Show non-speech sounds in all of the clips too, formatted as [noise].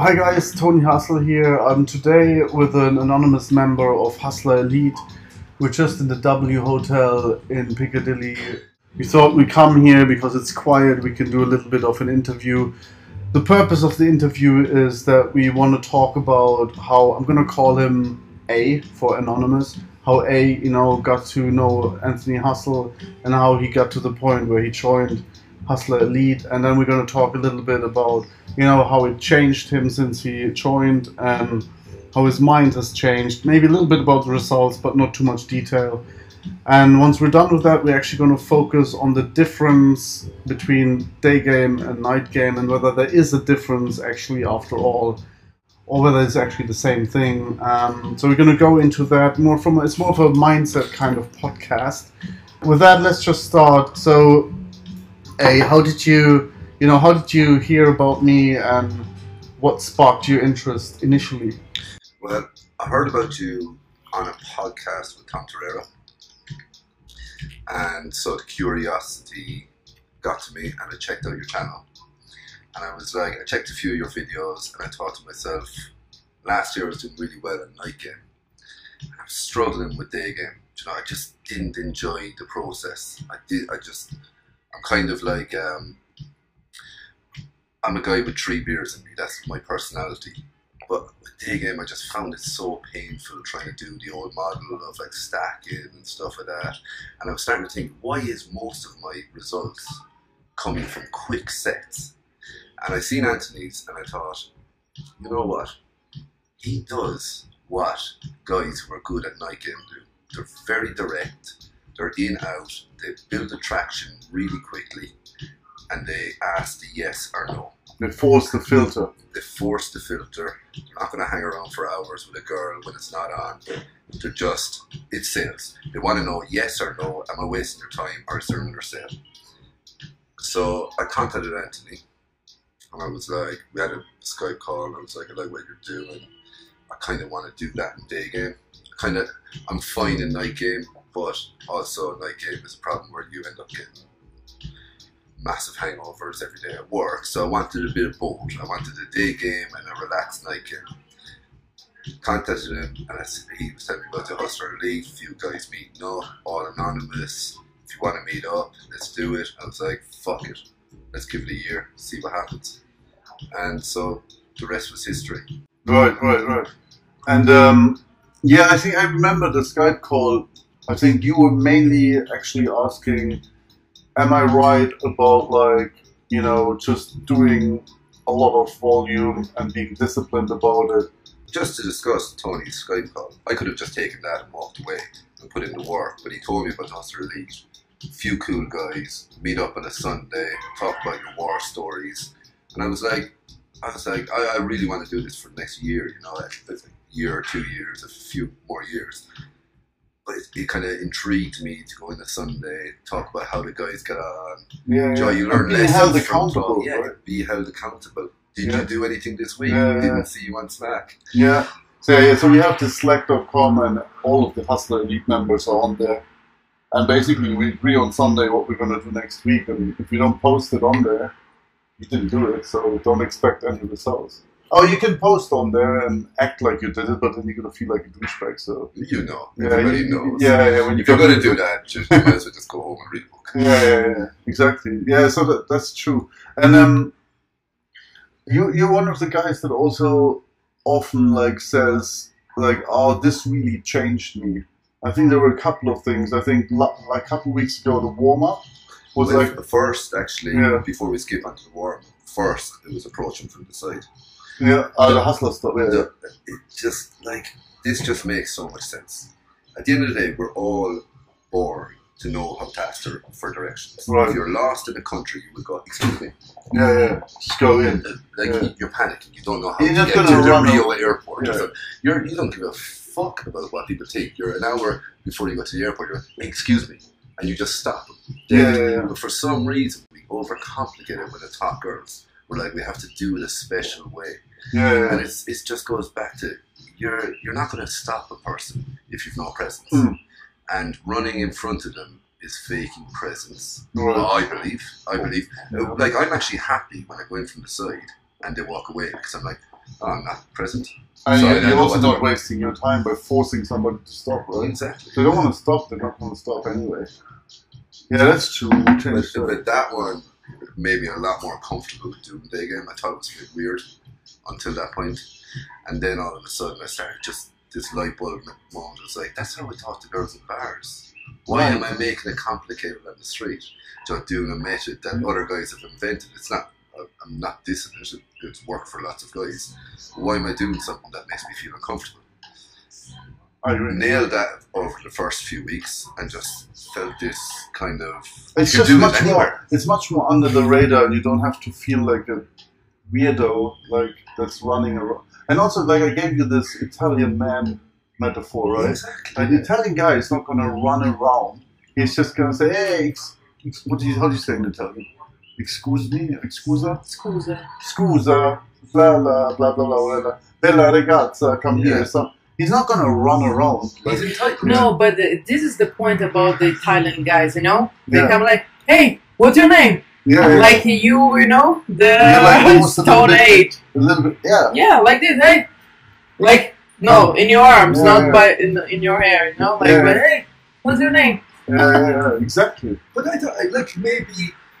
Hi guys, Tony Hustle here. I'm today with an anonymous member of Hustler Elite. We're just in the W Hotel in Piccadilly. We thought we'd come here because it's quiet, we can do a little bit of an interview. The purpose of the interview is that we want to talk about how I'm going to call him A for anonymous. How A, you know, got to know Anthony Hustle and how he got to the point where he joined Hustler Elite, and then we're going to talk a little bit about you know how it changed him since he joined and how his mind has changed. Maybe a little bit about the results, but not too much detail. And once we're done with that, we're actually going to focus on the difference between day game and night game, and whether there is a difference actually after all, or whether it's actually the same thing. Um, so we're going to go into that more from it's more of a mindset kind of podcast. With that, let's just start. So Hey, how did you, you know, how did you hear about me and what sparked your interest initially? Well, I heard about you on a podcast with Tom Torero. And so the curiosity got to me and I checked out your channel. And I was like, I checked a few of your videos and I thought to myself, last year I was doing really well in night game. I was struggling with day game. You know, I just didn't enjoy the process. I did, I just, I'm kind of like um, I'm a guy with three beers in me. That's my personality. But day game, I just found it so painful trying to do the old model of like stacking and stuff like that. And I was starting to think, why is most of my results coming from quick sets? And I seen Anthony's, and I thought, you know what? He does what guys who are good at night game do. They're very direct they're in out, they build attraction really quickly, and they ask the yes or no. They force the filter. They force the filter. They're not going to hang around for hours with a girl when it's not on. They're just, it sales. They want to know yes or no, am I wasting your time or is there another sale? So I contacted Anthony and I was like, we had a Skype call and I was like, I like what you're doing. I kind of want to do that in day game. Kind of, I'm fine in night game. But also, night game is a problem where you end up getting massive hangovers every day at work. So I wanted a bit of both. I wanted a day game and a relaxed night game. Contacted him, and I, he was telling me about the Hustler a few guys meeting up, all anonymous. If you want to meet up, let's do it. I was like, fuck it. Let's give it a year, see what happens. And so the rest was history. Right, right, right. And um, yeah, I think I remember the Skype call I think you were mainly actually asking, am I right about like, you know, just doing a lot of volume and being disciplined about it? Just to discuss Tony's Skype call, I could have just taken that and walked away and put in the work, but he told me about Hustler Elite. A few cool guys, meet up on a Sunday, talk about your war stories. And I was like, I was like, I, I really want to do this for the next year, you know, like a year or two years, a few more years but it, it kind of intrigued me to go in a Sunday, talk about how the guys get on. Yeah, Joy, you learn lessons held from accountable, Tom. Yeah, right? be held accountable. Did Yeah. you do anything this week? Yeah. Didn't see you on Slack. Yeah. So yeah, so we have the Slack.com and all of the Hustler Elite members are on there. And basically we agree on Sunday what we're gonna do next week and if we don't post it on there, you didn't do it, so don't expect any results. Oh, you can post on there and act like you did it, but then you're gonna feel like a douchebag. So You know, yeah, everybody you- knows. Yeah, yeah. When you If you're going to do that, just, you might as well just go home and read a book. Yeah, yeah, yeah, exactly. Yeah, so that, that's true. And um, you you're one of the guys that also often like says like, "Oh, this really changed me." I think there were a couple of things. I think like a couple of weeks ago, the warm up was like, the first, actually, Yeah. before we skip onto the warm, first it was approaching from the side. Yeah, uh, the hustler stuff. Yeah, The- it just like this just makes so much sense. At the end of the day, we're all born to know how to ask for- directions. Right. If you're lost in a country, you would go, "Excuse me," yeah, yeah. Just go in. like Yeah. you're panicking. You don't know how You're to just get to the Rio airport. Yeah. You're you don't give a fuck about what people think. You're an hour before you go to the airport. You're like, "Excuse me," and you just stop. Yeah, yeah, yeah. But for some reason, we overcomplicate it with the top girls. We're like, we have to do it a special way. Yeah. And it's, it just goes back to you're you're not going to stop a person if you've no presence. Mm. And running in front of them is faking presence. Right. I believe. I believe. Yeah. Like I'm actually happy when I go in from the side and they walk away because I'm like, Oh, I'm not present. And I you're also not wasting your time by forcing somebody to stop, right? Exactly. If they don't want to stop, they're not going to stop anyway. Yeah, that's true. But, but that one made me a lot more comfortable with doing the day game. I thought it was a bit weird until that point. And then all of a sudden I started just this light bulb moment. It was like, that's how I talk to girls in bars. Why am I making it complicated on the street? Just doing a method that mm-hmm. other guys have invented. It's not, uh, I'm not dissing it. It's worked for lots of guys. Why am I doing something that makes me feel uncomfortable? I agree. Nailed that over the first few weeks and just felt this kind of. It's you can just do it much anywhere. more. It's much more under the radar, and you don't have to feel like a weirdo, like that's running around. And also, like I gave you this Italian man metaphor, right? Exactly. Like the Italian guy is not going to run around. He's just going to say, "Hey, ex- ex- what do you, how do you say in Italian? Excuse me, excusa, Scusa. scusa, blah blah blah blah blah blah. Bella ragazza, come Yeah. here." So he's not going to run around. Like, He's entitled. No, but the, this is the point about the Italian guys, you know? They Yeah. come like, hey, what's your name? yeah, yeah, Like you, you know, the Yeah, like almost a little [laughs] Stone Age. a little bit, yeah. Yeah, like this, hey. Like, no, in your arms, Yeah, not yeah. by in, in your hair, you know? Like, Yeah. but hey, what's your name? Yeah, yeah, yeah, exactly. But I, thought, like maybe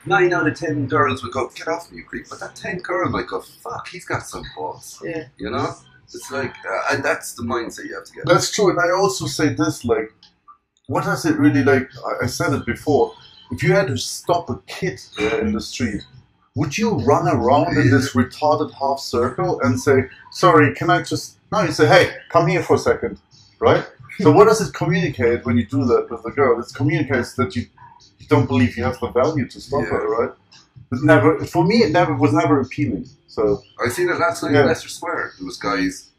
nine out of ten girls would go, "Get off me, you creep." But that ten girl might oh, go, "Fuck, he's got some balls." Yeah. You know, it's like, uh, and that's the mindset you have to get. That's true, and I also say this: like, what does it really like? I, I said it before. If you had to stop a kid there in the street, would you run around in this retarded half circle and say, "Sorry, can I just?" No, you say, "Hey, come here for a second, right? so, what does it communicate when you do that with the girl? It communicates that you, you don't believe you have the value to stop Yeah. her, right? Never, for me, it never was never appealing. So, I seen it last night Yeah. in Leicester Square. There was guys,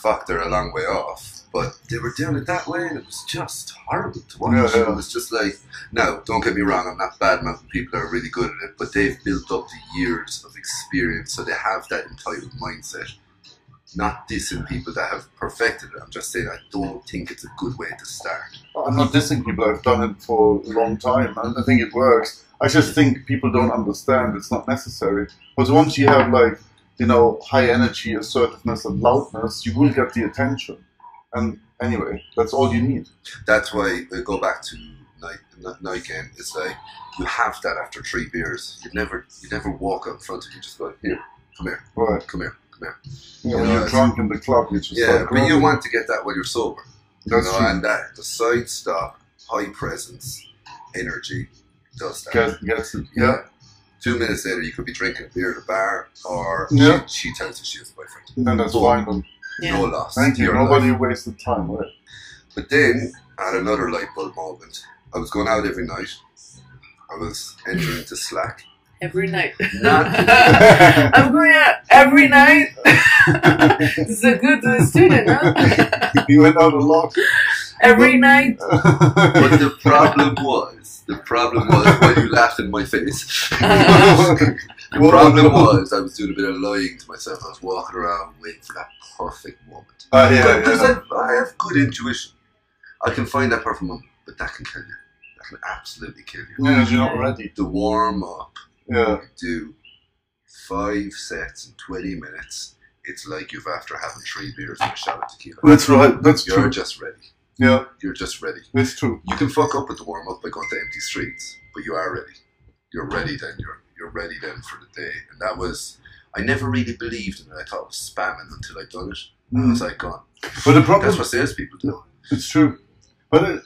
fuck, they're a long way off, but they were doing it that way, and it was just horrible to watch. Yeah, yeah. It was just like, now, don't get me wrong, I'm not bad mouthing people that are really good at it, but they've built up the years of experience, so they have that entitled mindset. Not dissing people that have perfected it. I'm just saying I don't think it's a good way to start. I'm not dissing people. I've done it for a long time. and I think it works. I just think people don't understand. It's not necessary. Because once you have like, you know, high energy, assertiveness, and loudness, you will get the attention. And anyway, that's all you need. That's why I go back to night game. It's like you have that after three beers. You never you never walk up front of you. Just go here, come here, Right. come here, come here. Yeah, when Yeah, you're drunk in the club, you just Yeah, like, but you want to get that when you're sober. You That's know, true. and that the side stop, high presence, energy does that. Get, gets it. Yeah. Two minutes later, you could be drinking a beer at a bar, or Yeah. she, she tells you she has a boyfriend. Then that's Boom. fine. Then. Yeah. No loss. Thank you. Nobody life. wasted time, right? But then, I had another light bulb moment. I was going out every night. I was entering into Slack. Every night. Not- [laughs] I'm going out every night. [laughs] this is a good student, huh? [laughs] you went out a lot. Every night. But the problem was, the problem was, why you laughed in my face? [laughs] The What problem was- was, I was doing a bit of lying to myself. I was walking around waiting for that perfect moment. Ah, yeah, Because yeah. I, I have good intuition. I can find that perfect moment, but that can kill you. That can absolutely kill you. Yeah, you're not ready. The warm up, Yeah. do five sets in 20 minutes. It's like you've after having three beers and a shot of tequila. That's right. That's You're true. just ready. Yeah, You're just ready. it's true. You can fuck up with the warm up by going to empty streets, but you are ready. You're ready then. You're you're ready then for the day. And that was I never really believed in it. I thought it was spamming until I'd done it. And I hmm. was like, gone. But the problem That's what salespeople do. It's true. But it,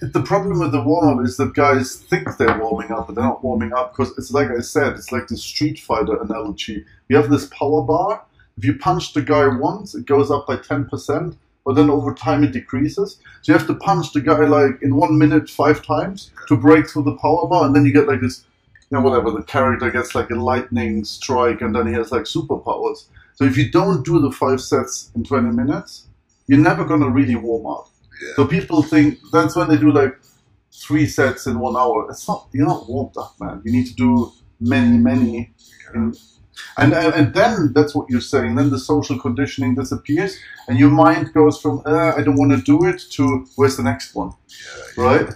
the problem with the warm up is that guys think they're warming up, but they're not warming up because it's like I said, it's like the Street Fighter analogy. You have this power bar. If you punch the guy once, it goes up by 10%, but then over time it decreases. So you have to punch the guy like in one minute five times to break through the power bar, and then you get like this, you know, whatever. The character gets like a lightning strike, and then he has like superpowers. So if you don't do the five sets in 20 minutes, you're never going to really warm up. Yeah. So people think that's when they do like three sets in one hour. It's not you're not warmed up, man. You need to do many, many, and and, and, and then that's what you're saying. Then the social conditioning disappears, and your mind goes from uh, I don't want to do it to where's the next one, Yeah, right?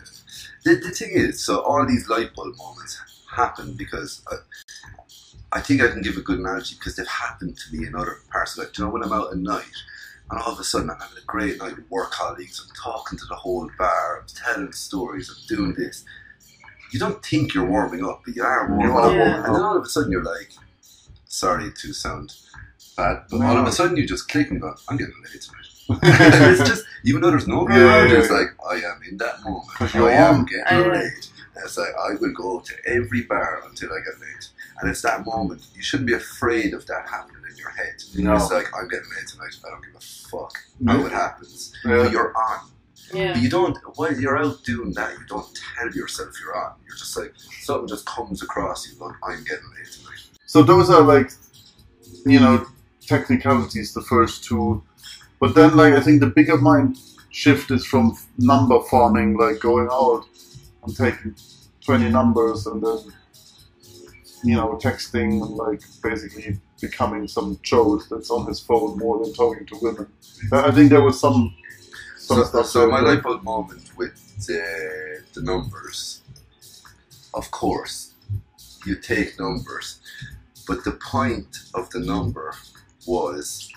The, the thing is, so all these light bulb moments happen because I, I think I can give a good analogy because they've happened to me in other parts of life. Do you know, when I'm out at night and all of a sudden I'm having a great night with work colleagues, I'm talking to the whole bar, I'm telling stories, I'm doing this. You don't think you're warming up, but you are warming You up. And then all of a sudden you're like, sorry to sound bad, but No. all of a sudden you just click and go, I'm getting laid tonight. [laughs] [laughs] it's just, even though there's no girl Yeah, around, yeah, it's yeah. like, I am in that moment. I am on. getting I- laid. And it's like, I will go to every bar until I get laid. And it's that moment. You shouldn't be afraid of that happening in your head. No. It's like, I'm getting laid tonight. I don't give a fuck how it happens. Yeah. But you're on. Yeah. But you don't, while you're out doing that, you don't tell yourself you're on. You're just like, something just comes across you going, I'm getting laid tonight. So those are like, you know, technicalities, the first two. But then, like, I think the bigger mind shift is from number farming, like going out and taking 20 numbers and then, you know, texting and like basically becoming some chode that's on his phone more than talking to women. I think there was some, some So, stuff. so my light bulb moment with the, the numbers, of course, you take numbers, but the point of the number was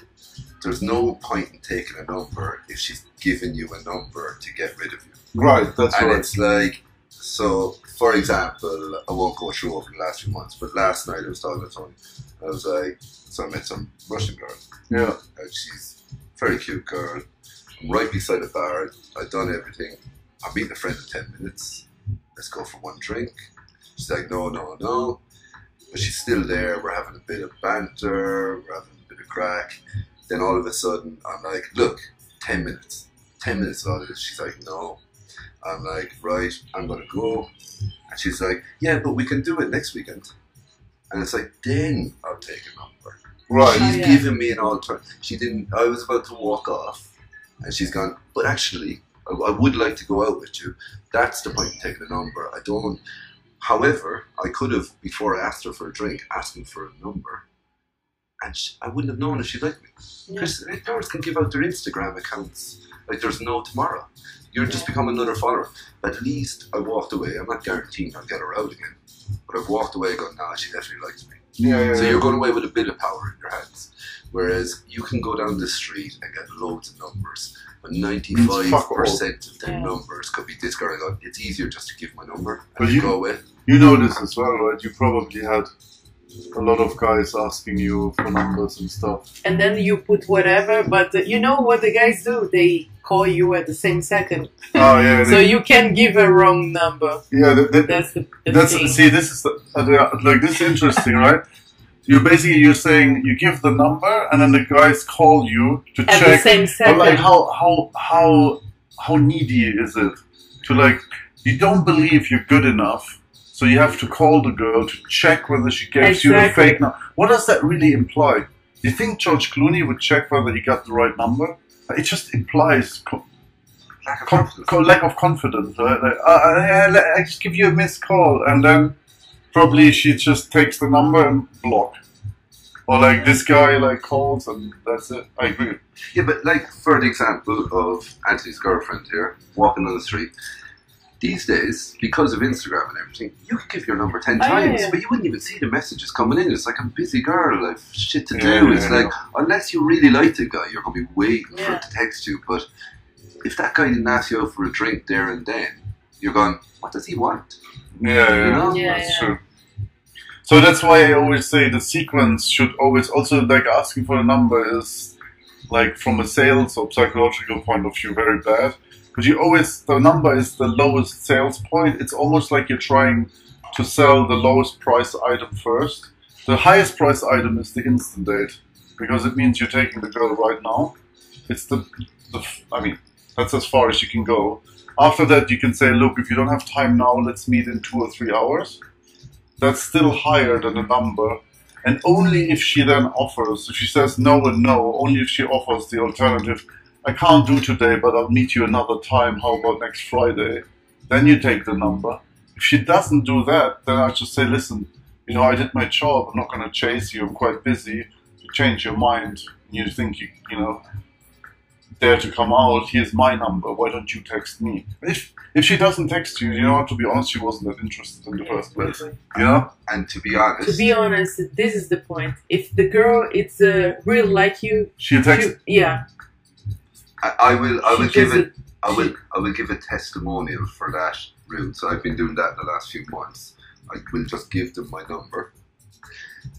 there's no point in taking a number if she's giving you a number to get rid of you. Right, that's and right. it's like, so for example, I won't go through over the last few months, but last night I was talking to Tony. I was like, so I met some Russian girl. Yeah. And she's a very cute girl. I'm right beside the bar. I've done everything. I'm meeting a friend in 10 minutes. Let's go for one drink. She's like, no, no, no. But she's still there. We're having a bit of banter. We're having a bit of crack. Then all of a sudden, I'm like, look, 10 minutes. 10 minutes of all this. She's like, no. I'm like, right, I'm going to go. And she's like, yeah, but we can do it next weekend. And it's like, then I'll take a number. Right. She's Oh, yeah. given me an alternative. She didn't. I was about to walk off, and she's gone. But actually, I, I would like to go out with you. That's the point in taking a number. I don't. However, I could have before I asked her for a drink, asked asking for a number, and she, I wouldn't have known if she liked me. Yeah. Because girls can give out their Instagram accounts like there's no tomorrow. You're just become another follower. At least I walked away. I'm not guaranteeing I'll get her out again, but I've walked away going, nah, she definitely likes me. Yeah, yeah. So yeah. you're going away with a bit of power in your hands. Whereas you can go down the street and get loads of numbers, but 95% of the Yeah. numbers could be this girl. and go, It's easier just to give my number and But you- go away. You know this as well, right? You probably had a lot of guys asking you for numbers and stuff. And then you put whatever, but uh, you know what the guys do? They call you at the same second. Oh yeah, [laughs] So they- you can give a wrong number. yeah. That, that, That's the, the that's thing. see. This is the, uh, like this is interesting, right? You basically you're saying you give the number and then the guys call you to at the check. same But second. like how how how how needy is it to like you don't believe you're good enough, so you have to call the girl to check whether she gives you the fake number. What does that really imply? Do you think George Clooney would check whether he got the right number? It just implies co- Lack of con- confidence. co- lack of confidence, right? Like, uh, uh, yeah, let- I just give you a missed call, and then probably she just takes the number and block. Or like this guy like calls and that's it. I agree. Yeah, but like for the example of Anthony's girlfriend here, walking on the street. These days, because of Instagram and everything, you could give your number ten Oh, yeah, times, yeah. but you wouldn't even see the messages coming in. It's like I'm a busy girl, I've shit to do. yeah, it's yeah. like unless you really like the guy, you're gonna be waiting for Yeah. him to text you. But if that guy didn't ask you out for a drink there and then, you're going, what does he want? Yeah, yeah, You know? Yeah, that's yeah. true. So that's why I always say the sequence should always also like asking for a number is like from a sales or psychological point of view very bad because you always the number is the lowest sales point. It's almost like you're trying to sell the lowest price item first. The highest price item is the instant date because it means you're taking the girl right now. It's the, the I mean that's as far as you can go. After that, you can say, look, if you don't have time now, let's meet in two or three hours. That's still higher than a number. And only if she then offers, if she says no and no, only if she offers the alternative, I can't do today, but I'll meet you another time. How about next Friday? Then you take the number. If she doesn't do that, then I just say, listen, you know, I did my job. I'm not going to chase you. I'm quite busy. You change your mind. You think you, you know, dare to come out, here's my number. Why don't you text me? If if she doesn't text you, you know, to be honest, she wasn't that interested in the first place. You know? And to be honest, To be honest, this is the point. If the girl it's uh, real like you, She'll text. she- yeah, I, I will. I she will give it. I will. I will give a testimonial for that route. So I've been doing that in the last few months. I will just give them my number.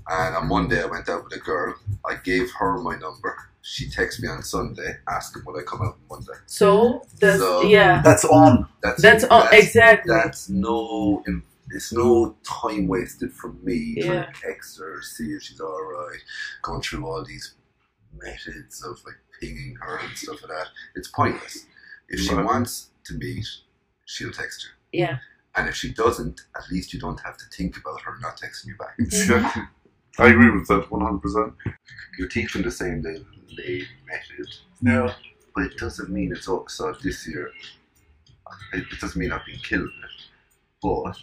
And on Monday, I went out with a girl. I gave her my number. She texted me on Sunday asking would I come out on Monday. So that's So- yeah, That's on. That's that's all exactly. That's no. It's no time wasted for me trying Yeah. to text her, see if she's all right, going through all these methods of like pinging her and stuff like that. It's pointless. If she Right. wants to meet, she'll text you. yeah, And if she doesn't, at least you don't have to think about her not texting you back. Exactly. Mm-hmm. [laughs] I agree with that 100%. You're teaching the same little lame method, Yeah. but it doesn't mean it's up. So this year, it, it doesn't mean I've been killing it. But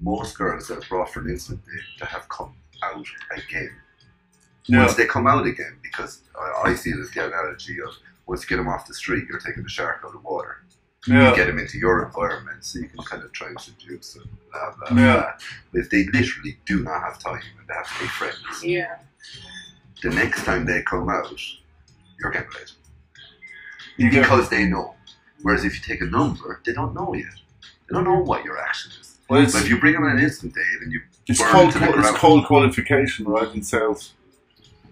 most girls that I've brought for an instant date that have come out again. Yeah. Once they come out again, because I, I see it as the analogy of once you get them off the street, you're taking the shark out of the water. Yeah. You get them into your environment so you can kind of try and seduce them. Blah, blah, Yeah. But if they literally do not have time and they have to make friends, yeah, the next time they come out, you're getting late. You get, Because they know. Whereas if you take a number, they don't know yet. They don't know what your action is. well, it's, But if you bring them on an instant date and you it's, burn called, to the it's ground. called qualification, right, in sales.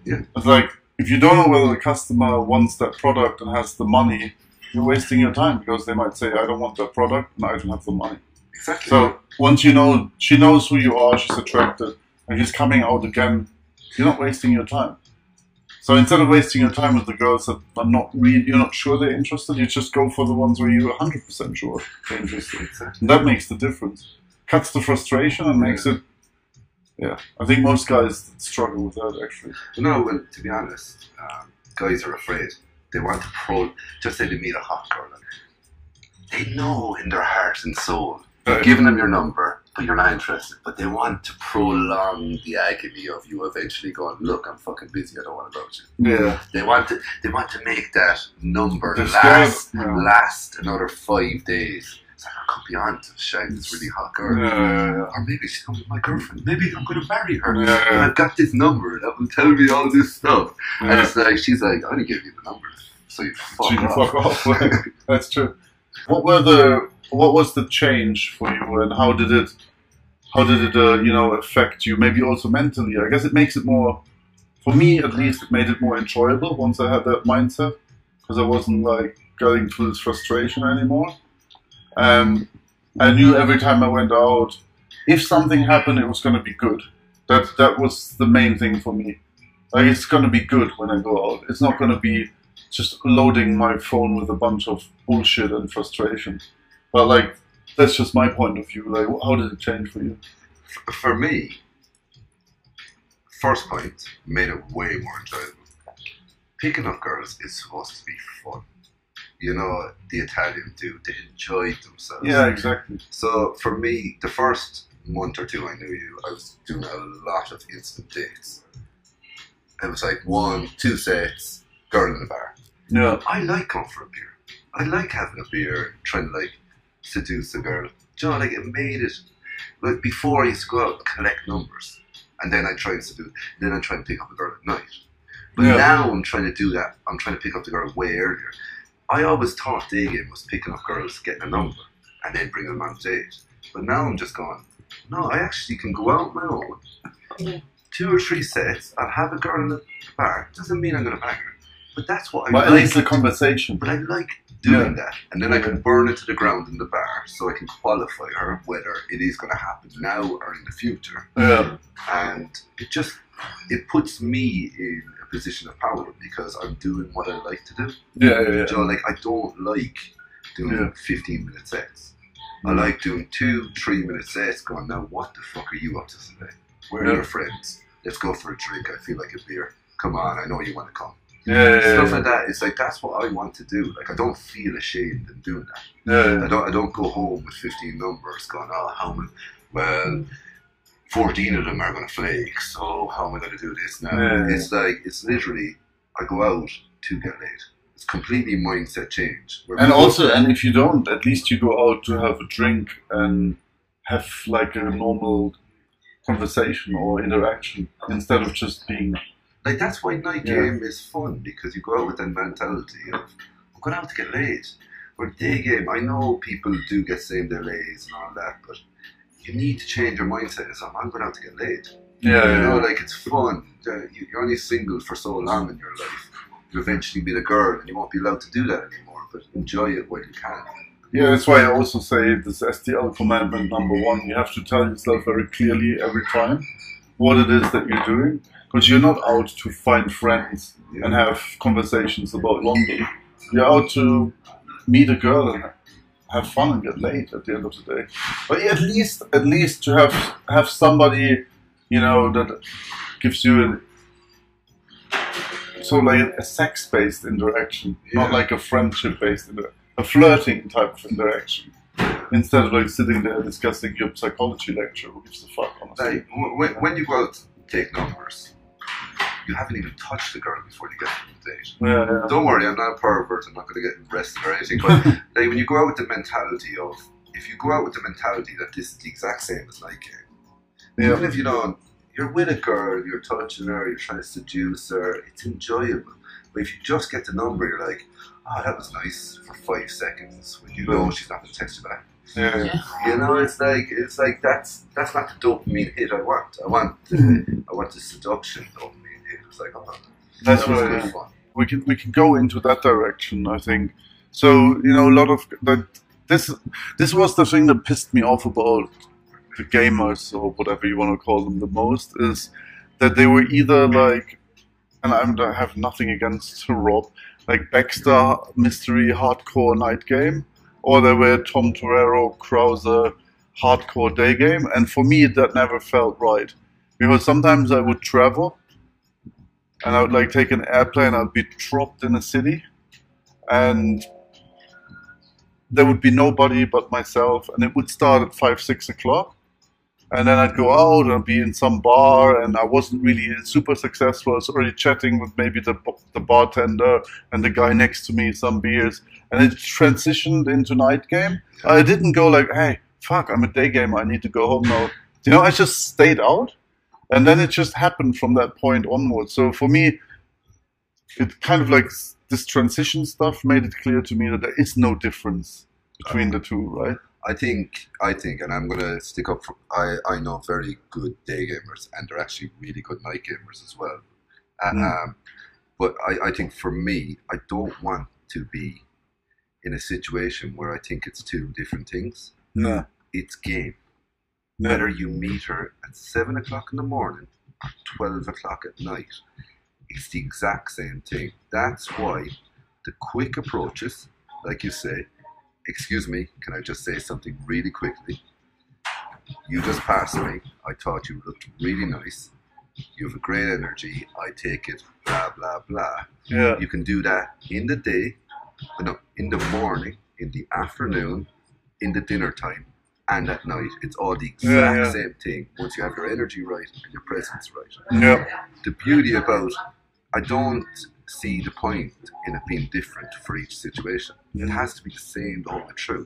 Yeah. It's like, if you don't know whether the customer wants that product and has the money, you're wasting your time because they might say, I don't want that product and I don't have the money. exactly So once you know, she knows who you are, she's attracted, and she's coming out again, you're not wasting your time. So instead of wasting your time with the girls that are not really, you're not sure they're interested, you just go for the ones where you're 100% sure they're interested. Exactly. And that makes the difference. Cuts the frustration and makes it, yeah. I think most guys struggle with that actually. No, well, to be honest, um, guys are afraid. They want to pro. Just say they meet a hot girl. They know in their heart and soul. You're giving them your number, but you're not interested. But they want to prolong the agony of you eventually going, "Look, I'm fucking busy. I don't want to go with you." Yeah. They want to. They want to make that number They're last scared. Yeah. last another five days. It's like I could be on to shine this really hot girl. Yeah, yeah, yeah. Or maybe she's going to be my girlfriend. Maybe I'm going to marry her. Yeah, And yeah. I've got this number that will tell me all this stuff. And it's like, she's like, I'm going to give you the number. So you fuck So you can off. fuck off. [laughs] [laughs] That's true. What were the what was the change for you, and how did it how did it uh, you know affect you? Maybe also mentally. I guess it makes it more. For me, at least, it made it more enjoyable once I had that mindset because I wasn't like going through this frustration anymore. Um, I knew every time I went out, if something happened, it was going to be good. That that was the main thing for me. Like it's going to be good when I go out. It's not going to be just loading my phone with a bunch of bullshit and frustration. But like, that's just my point of view. Like, how did it change for you? For me, first point made it way more enjoyable. Picking up girls is supposed to be fun. You know, the Italian do, they enjoy themselves. Yeah, exactly. So for me, the first month or two I knew you, I was doing a lot of instant dates. It was like one, two sets, girl in the bar. No. I like going for a beer. I like having a beer and trying to like seduce a girl. Do you know, like it made it like before I used to go out and collect numbers. And then I try and seduce then I try and pick up a girl at night. But Yeah. now I'm trying to do that. I'm trying to pick up the girl way earlier. I always thought day game was picking up girls, getting a number, and then bringing them on date. But now I'm just going, no, I actually can go out on my own. Yeah. Two or three sets, I'll have a girl in the bar. Doesn't mean I'm going to bang her. But that's what I at like. least the conversation. But I like doing that. And then I can burn it to the ground in the bar so I can qualify her whether it is going to happen now or in the future. Yeah, And it just, it puts me in position of power because I'm doing what I like to do. yeah, yeah. yeah. So like, I don't like doing Yeah. 15 minute sets. I mm. like doing two, three minute sets going, now what the fuck are you up to today? Where are Yeah. your friends? Let's go for a drink. I feel like a beer. Come on, I know you want to come. Yeah, Stuff like that. It's like that's what I want to do. Like I don't feel ashamed in doing that. yeah, I don't I don't go home with fifteen numbers going, oh how I well mm. Fourteen of them are gonna flake, so how am I gonna do this now? Yeah. It's like it's literally I go out to get laid. It's completely mindset change. And also, and if you don't, at least you go out to have a drink and have like a normal conversation or interaction instead of just being. like that's why night Yeah. game is fun because you go out with that mentality of I'm going out to get laid. Or day game, I know people do get same day lays and all that, but you need to change your mindset. It's I'm going out to get laid. Yeah, You know, yeah, like it's fun. You- You're only single for so long in your life. You eventually meet a girl, and you won't be allowed to do that anymore. But enjoy it while you can. yeah. That's why I also say this STL commandment number one. You have to tell yourself very clearly every time what it is that you're doing, because you're not out to find friends and have conversations about London. You're out to meet a girl and have fun and get laid at the end of the day. But at least, at least to have have somebody, you know, that gives you an so like a sex-based interaction, not like a friendship-based, a flirting type of interaction. Instead of like sitting there discussing your psychology lecture, who gives a fuck, honestly. Like when, when you go out take numbers, you haven't even touched the girl before you get to the date. Yeah, yeah. Don't worry, I'm not a pervert. I'm not going to get arrested or anything. But [laughs] like when you go out with the mentality of, if you go out with the mentality that this is the exact same as night game, Yeah. even if you don't, you're with a girl, you're touching her, you're trying to seduce her, it's enjoyable. But if you just get the number, you're like, oh, that was nice for five seconds when you know she's not going to text you back. yeah, yeah. You know, it's like it's like that's that's not the dopamine hit I want. I want the, mm-hmm. I want the seduction dopamine hit. It's like, That's good fun. we can we can go into that direction. I think so. You know, a lot of that. This this was the thing that pissed me off about the gamers or whatever you want to call them the most is that they were either like, and I'm, I have nothing against Rob, like Baxter mystery hardcore night game, or they were Tom Torero Krauser hardcore day game, and for me that never felt right because sometimes I would travel and I would like take an airplane. I'd be dropped in a city, and there would be nobody but myself, and it would start at five, six o'clock, and then I'd go out and be in some bar, and I wasn't really super successful. I was already chatting with maybe the the bartender and the guy next to me some beers, and it transitioned into night game. I didn't go like, hey, fuck, I'm a day gamer. I need to go home now. You know, I just stayed out and then it just happened from that point onwards. So for me, it kind of like this transition stuff made it clear to me that there is no difference between the two, right? I think I think, and I'm gonna stick up for. I I know very good day gamers, and they're actually really good night gamers as well. Uh, Mm. Um, but I, I think for me, I don't want to be in a situation where I think it's two different things. No. It's game. Whether you meet her at seven o'clock in the morning or twelve o'clock at night, it's the exact same thing. That's why the quick approaches, like you say, excuse me, can I just say something really quickly? You just passed me. I thought you looked really nice. You have a great energy. I take it. Blah blah blah. Yeah. You can do that in the day, no, in the morning, in the afternoon, in the dinner time, and at night. It's all the exact Yeah, yeah. same thing. Once you have your energy right and your presence right. Yeah. The beauty about I don't see the point in it being different for each situation. It has to be the same all the through.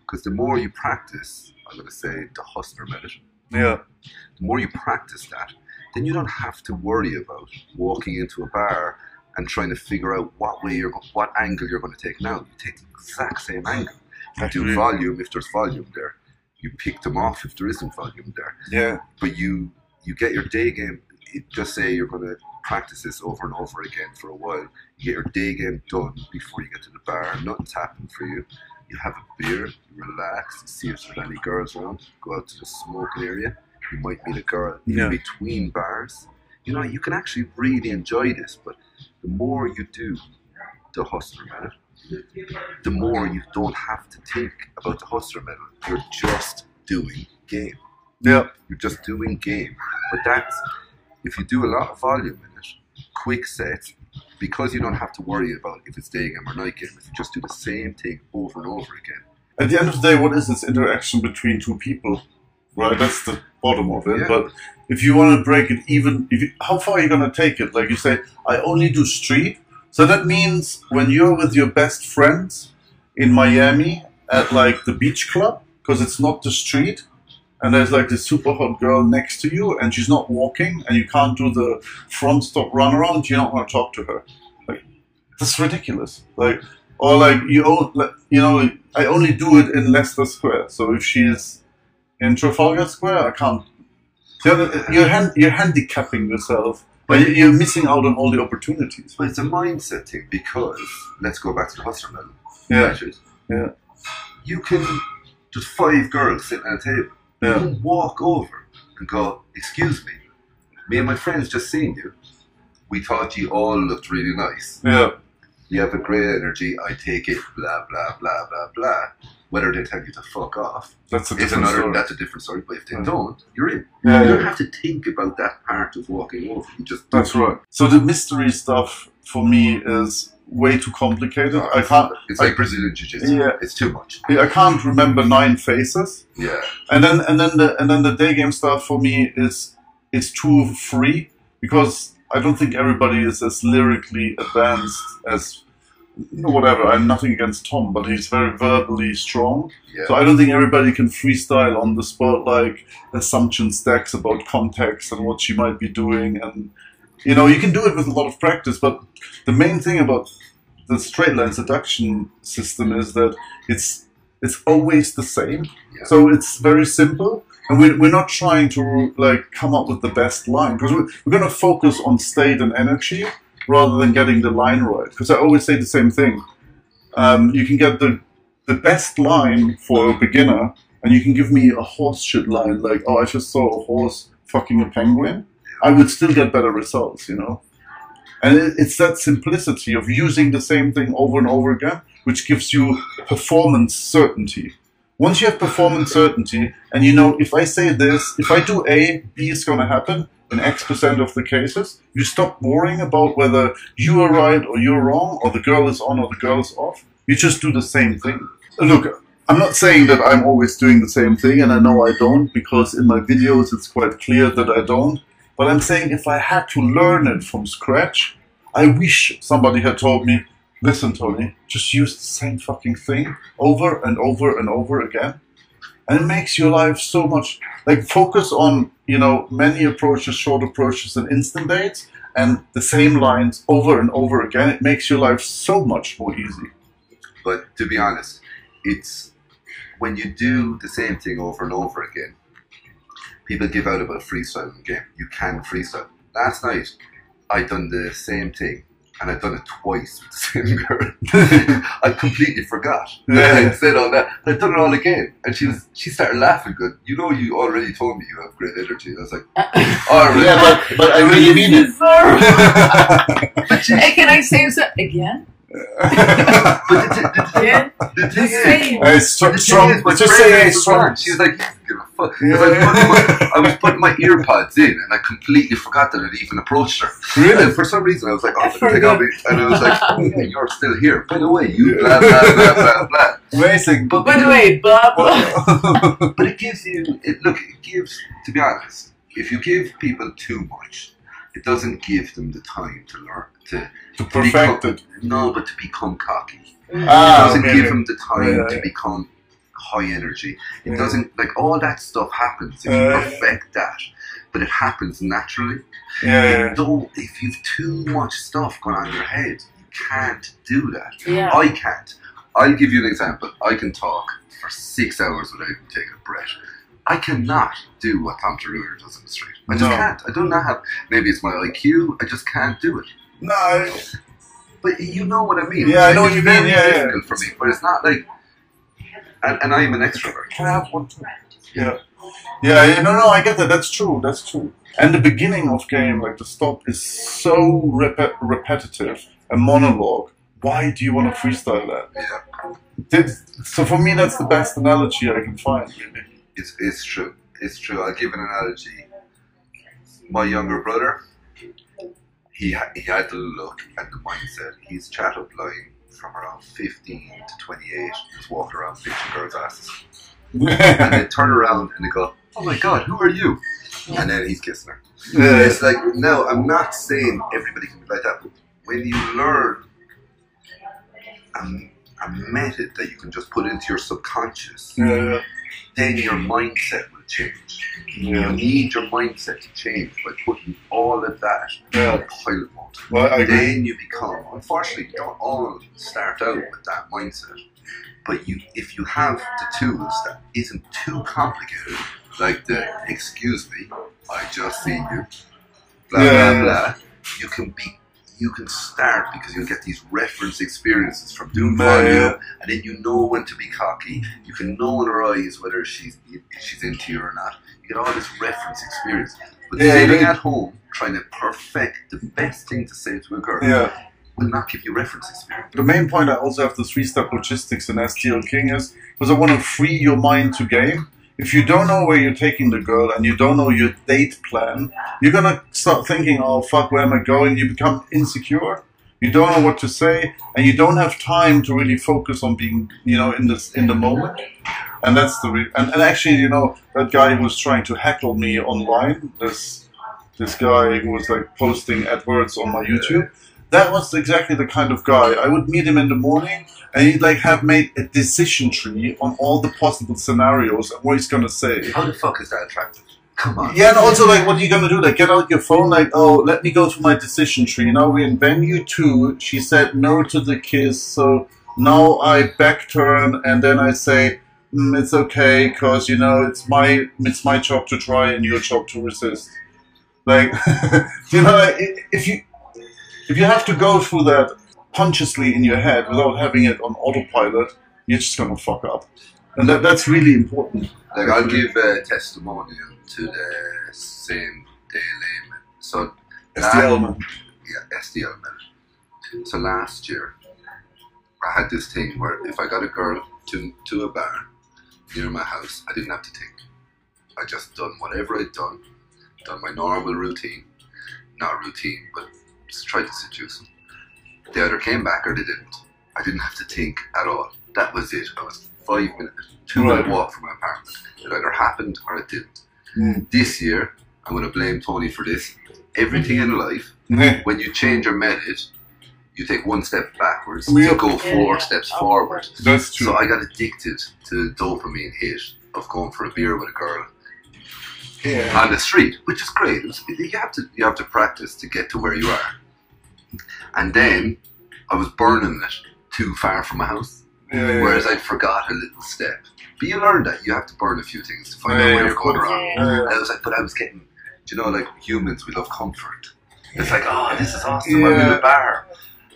Because the more you practice, I'm going to say the hustler method, Yeah. the more you practice that, then you don't have to worry about walking into a bar and trying to figure out what way you're, what angle you're going to take now. You take the exact same angle. You do volume if there's volume there. You pick them off if there isn't volume there. Yeah. But you you get your day game. Just say you're going to practice this over and over again for a while. You get your day game done before you get to the bar. Nothing's happened for you. You have a beer, you relax, you see if there's any girls around. Go out to the smoking area. You might meet a girl in Yeah. between bars. You know, you can actually really enjoy this. But the more you do the hustler method, the more you don't have to think about the hustler method. You're just doing game. Yeah. You're just doing game. But that's if you do a lot of volume in it, quick sets, because you don't have to worry about if it's day game or night game. If you just do the same thing over and over again. At the end of the day, what is this interaction between two people? Right, that's the bottom of it. Yeah. But if you want to break it even, if you, how far are you going to take it? Like you say, I only do street, So that means when you're with your best friends in Miami at like the beach club, because it's not the street, and there's like this super hot girl next to you, and she's not walking, and you can't do the front stop run around, you don't want to talk to her. Like, that's ridiculous. Like, or like you, you know, I only do it in Leicester Square. So if she's in Trafalgar Square, I can't. You're, you're, hand, you're handicapping yourself. But you- you're missing out on all the opportunities. But it's a mindset thing because let's go back to the hustler medal. Yeah, Richard. yeah. You can just five girls sitting at a table. You yeah, can walk over and go, "Excuse me, me and my friends just seen you. We thought you all looked really nice. yeah. You have a great energy. I take it. Blah blah blah blah blah." Whether they tell you to fuck off That's a different another. story. That's a different story. But if they don't, you're in. Yeah, you don't yeah. have to think about that part of walking over. You just That's right. So the mystery stuff for me is way too complicated. I can't. It's I- like Brazilian jiu-jitsu. Yeah. It's too much. I can't remember nine faces. Yeah. And then and then the and then the day game stuff for me is is too free because I don't think everybody is as lyrically advanced as you know, whatever. I'm nothing against Tom, but he's very verbally strong. Yeah. So I don't think everybody can freestyle on the spot like assumption stacks about context and what she might be doing and you know, you can do it with a lot of practice, but the main thing about the straight line seduction system is that it's it's always the same. Yeah. So it's very simple, and we're, we're not trying to like come up with the best line because we're, we're going to focus on state and energy rather than getting the line right. Because I always say the same thing. Um, you can get the the best line for a beginner, and you can give me a horse shit line like, "Oh, I just saw a horse fucking a penguin." I would still get better results, you know. And it, it's that simplicity of using the same thing over and over again, which gives you performance certainty. Once you have performance [laughs] certainty, and you know, if I say this, if I do A, B is going to happen in X percent of the cases, you stop worrying about whether you are right or you're wrong, or the girl is on or the girl is off. You just do the same thing. Look, I'm not saying that I'm always doing the same thing, and I know I don't, because in my videos it's quite clear that I don't. But I'm saying if I had to learn it from scratch, I wish somebody had told me, listen, Tony, just use the same fucking thing over and over and over again. And it makes your life so much like focus on, you know, many approaches, short approaches, and instant dates, and the same lines over and over again. It makes your life so much more easy. But to be honest, it's when you do the same thing over and over again. People give out about freestyle in game. You can freestyle. Last night, I done the same thing, and I'd done it twice with the [laughs] same girl. [laughs] I completely forgot. Yeah. [laughs] I said all that. I'd done it all again, and she was she started laughing. Good. You know, you already told me you have great energy. I was like, all right. Yeah, but, but I really mean it. hey, can I say so again? But the, thi- the, thi- Again? the The thing is, same. Hey, stro- The thing is, my just friend say hey, was strong. on. She was like, "You don't give a fuck." 'Cause Yeah. I, was putting my, I was putting my ear pods in, and I completely forgot that I'd even approached her. Really? And for some reason, I was like, "Oh, I take out forgot. me," and I was like, "Oh yeah, you're still here." By the way, you blah blah blah blah blah. Amazing. But By the way, blah blah. [laughs] but it gives you it, look. It gives, to be honest, if you give people too much, it doesn't give them the time to learn to to perfect it. no, but to become cocky. It Ah, doesn't okay, give them the time Yeah, to yeah. become high energy. It Yeah. doesn't like all that stuff happens if you Uh, perfect that, but it happens naturally. Yeah, yeah, Though if you've too much stuff going on in your head, you can't do that. Yeah. I can't. I'll give you an example. I can talk for six hours without even taking a breath. I cannot do what Tom Torero does in the street. I just No. can't. I do not have. Maybe it's my IQ. I just can't do it. No, I- But you know what I mean. Yeah, I know what you mean, yeah, yeah. difficult for me, but it's not like. And, and I am an extrovert. can I have one too? Yeah. Yeah, yeah, no, no, I get that. That's true. That's true. And the beginning of game, like the stop, is so rep- repetitive, a monologue. Why do you want to freestyle that? Yeah, This- so for me, that's the best analogy I can find. Really. It's, it's true. It's true. I'll give an analogy. My younger brother, he, ha- he had the look and the mindset. He's chat up line from around 15 to 28. He's walking around bitching girls' asses. And they turn around and they go, Oh my god, who are you? And then he's kissing her. It's like, no, I'm not saying everybody can be like that, but when you learn a, a method that you can just put into your subconscious, Yeah, then your mindset will change. You need your mindset to change by putting all of that Yeah. in pilot mode. well, I agree. Then you become, unfortunately, you don't all start out with that mindset. But you, if you have the tools that isn't too complicated, like the excuse me, I just seen you, blah Yeah. blah blah, you can be, you can start because you'll get these reference experiences from doing volume, and then you know when to be cocky. You can know in her eyes whether she's she's into you or not. You get all this reference experience. But Yeah, sitting at home trying to perfect the best thing to say to a girl Yeah. will not give you reference experience. The main point I also have the three-step logistics in STL King is because I want to free your mind to game. If you don't know where you're taking the girl and you don't know your date plan, you're gonna start thinking, "Oh fuck, where am I going?" You become insecure. You don't know what to say, and you don't have time to really focus on being, you know, in this in the moment. And that's the re- and, and actually, you know, that guy who was trying to heckle me online, this this guy who was like posting adverts on my YouTube that was exactly the kind of guy. I would meet him in the morning and he'd like have made a decision tree on all the possible scenarios and what he's gonna say. How the fuck is that attractive? Come on. Yeah, and also like what are you gonna do? Like get out your phone, like, oh, let me go through my decision tree. Now we're in venue two. She said no to the kiss, so now I back turn and then I say, mm, it's okay, cause you know it's my it's my job to try and your job to resist. Like, [laughs] you know, if you if you have to go through that consciously in your head without having it on autopilot, you're just gonna fuck up, and that that's really important. Like I'll give a testimonial to the same day layman. So the element. yeah, SDL man. So last year I had this thing where if I got a girl to to a bar near my house, I didn't have to think. I just done whatever I'd done, done my normal routine. Not routine, but just tried to seduce them. They either came back or they didn't. I didn't have to think at all. That was it. I was five minutes, two minute walk from my apartment. It either happened or it didn't. Mm. This year, I'm going to blame Tony for this. Everything in life, Yeah. when you change your method, you take one step backwards Yeah. to go four Yeah. steps Of forward. That's true. So I got addicted to the dopamine hit of going for a beer with a girl yeah. on the street, which is great. You have to you have to practice to get to where you are. And then I was burning it too far from my house, Yeah, yeah, whereas I forgot a little step. But you learn that you have to burn a few things to find Yeah, out where you're going wrong. yeah. And I was like, but I was getting, do you know, like humans, we love comfort. It's like, oh, this is awesome. I'm in Yeah. the bar,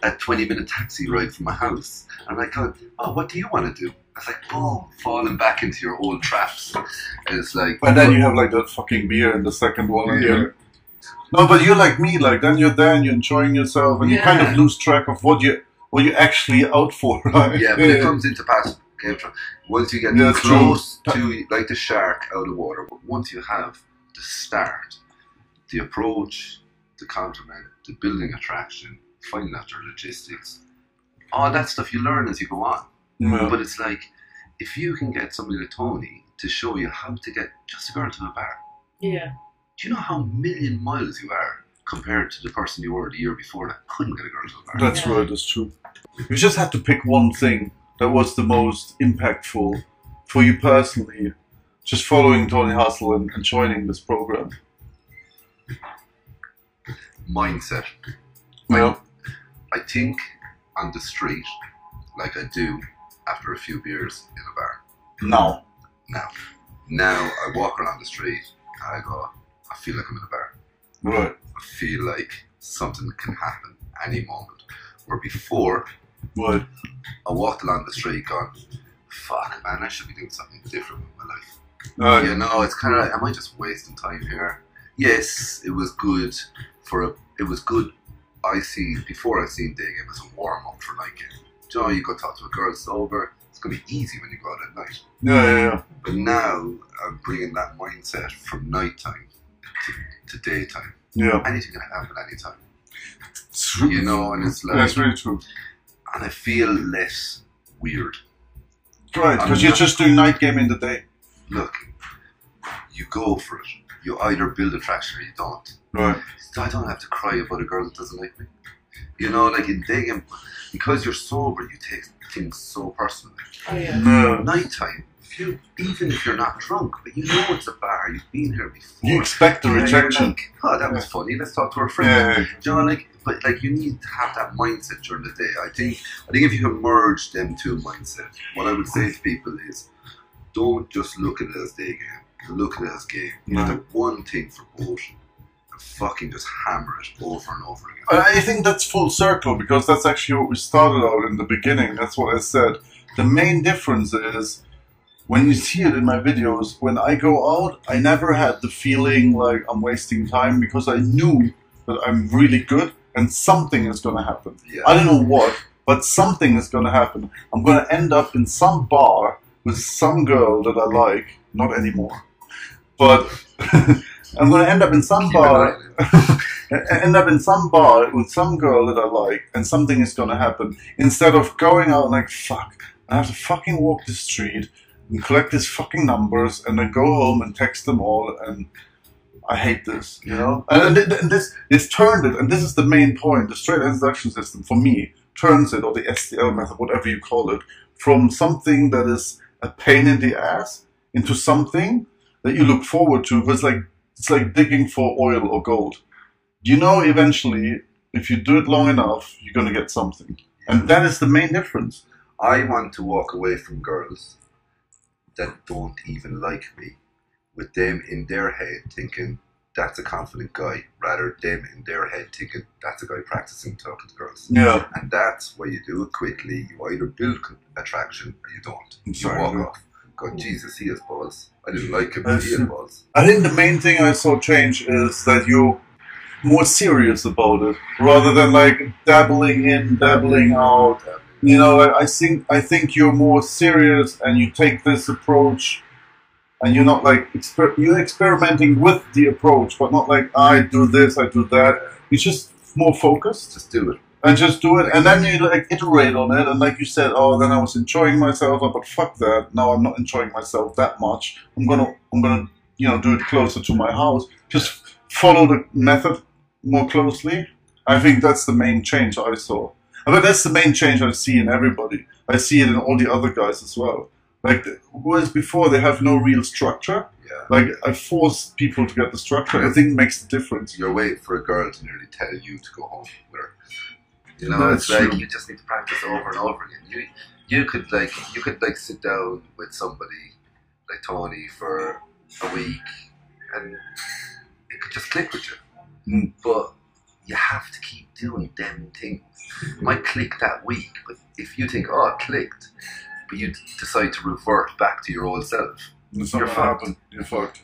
a 20 minute taxi ride from my house. And I'm like, oh, oh what do you want to do? I was like, boom, falling back into your old traps. And it's like, And then you have like that fucking beer in the second one. and you're- No, but you're like me. Like then you're there and you're enjoying yourself, and you kind of lose track of what you what you're actually out for, [laughs] right? yeah, but it comes into passive game. Once you get Yeah, that's close to, like the shark out of water, once you have the start, the approach, the compliment, the building attraction, finding out your logistics, all that stuff you learn as you go on. Yeah. But it's like, if you can get somebody like Tony to show you how to get just a girl to a bar, Yeah. Do you know how million miles you are compared to the person you were the year before that couldn't get a girl to a bar? That's right. That's true. You just had to pick one thing that was the most impactful for you personally, just following Tony Hustle and, and joining this program. Mindset. Yeah. I think on the street, like I do after a few beers in a bar. No. Now, now I walk around the street and I go, I feel like I'm in a bar. Right. I feel like something can happen any moment. Where before, Right. I walked along the street going, fuck, man, I should be doing something different with my life. Right. You know, it's kind of like, am I just wasting time here? Yes, it was good for a, it was good. I seen, before I seen Dig, it was a warm up for night game. Do you know, you go talk to a girl sober, it's going to be easy when you go out at night. Yeah, yeah, yeah. But now I'm bringing that mindset from nighttime to, to daytime. Yeah. Anything can happen anytime. True. You know, and it's like, That's really true. and I feel less weird. Right, because you're just doing night game in the day. Look, you go for it. You either build attraction or you don't. Right. I don't have to cry about a girl that doesn't like me. You know, like in dating, because you're sober, you take things so personally. Oh yeah. No. Nighttime, if you even if you're not drunk, but you know it's a bar, you've been here before. You expect the rejection. Like, oh, that was funny. Let's talk to our friend. Yeah. You know, like, but like you need to have that mindset during the day. I think, I think if you can merge them two mindset, what I would say to people is, don't just look at it as day game. Look at it as game. You No. have to one thing for both, and fucking just hammer it over and over again. I think that's full circle because that's actually what we started out in the beginning. That's what I said. The main difference is when you see it in my videos, when I go out, I never had the feeling like I'm wasting time because I knew that I'm really good and something is going to happen. Yeah. I don't know what, but something is going to happen. I'm going to end up in some bar with some girl that I like, not anymore, but [laughs] I'm going to end up in some bar eye on it. [laughs] end up in some bar with some girl that I like, and something is gonna happen. Instead of going out like fuck, I have to fucking walk the street and collect these fucking numbers, and then go home and text them all, and I hate this, you know. And, and, this this turned it, and this is the main point. The straight introduction system for me turns it, or the STL method, whatever you call it, from something that is a pain in the ass into something that you look forward to. It's like it's like digging for oil or gold you know eventually if you do it long enough you're going to get something and that is the main difference I want to walk away from girls that don't even like me, with them in their head thinking that's a confident guy, rather them in their head thinking that's a guy practicing talking to girls. yeah And that's why you do it quickly. You either build attraction or you don't. You walk yeah. off. God, Jesus, he has balls. I didn't like him, but he has balls. i think the main thing i saw change is that you're more serious about it rather than like dabbling in dabbling out you know I, I think i think you're more serious and you take this approach and you're not like exper- you're experimenting with the approach but not like i do this i do that you're just more focused Just do it. and just do it, and then you like iterate on it, and like you said, oh, then I was enjoying myself, oh, but fuck that. Now I'm not enjoying myself that much. I'm gonna, I'm gonna, you know, do it closer to my house. Just follow the method more closely. I think that's the main change I saw. I mean, that's the main change I see in everybody. I see it in all the other guys as well. Like, whereas before they have no real structure. Yeah. Like, I force people to get the structure. I think it makes the difference. You're waiting for a girl to nearly tell you to go home with her. You know, it's like you just need to practice over and over again. You you could like you could like sit down with somebody like Tony for a week and it could just click with you. Mm. But you have to keep doing them things. It might click that week, but if you think, oh, it clicked, but you decide to revert back to your old self, You're fucked. You're fucked.